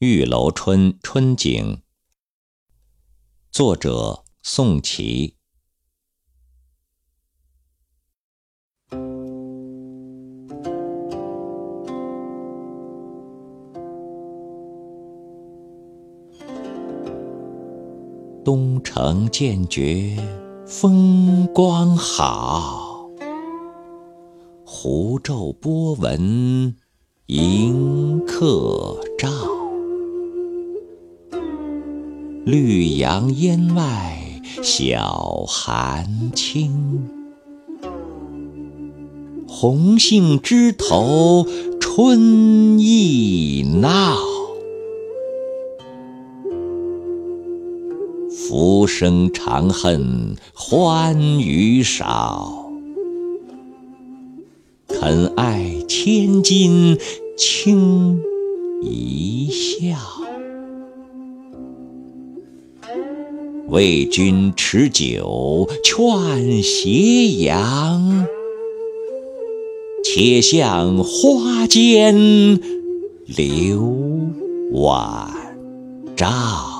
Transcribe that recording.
玉楼春·春景，作者宋琦。东城渐觉风光好，湖皱波纹迎客照。绿杨烟外晓寒轻，红杏枝头春意闹。浮生长恨欢娱少，肯爱千金轻一笑。为君持酒劝斜阳，且向花间留晚照。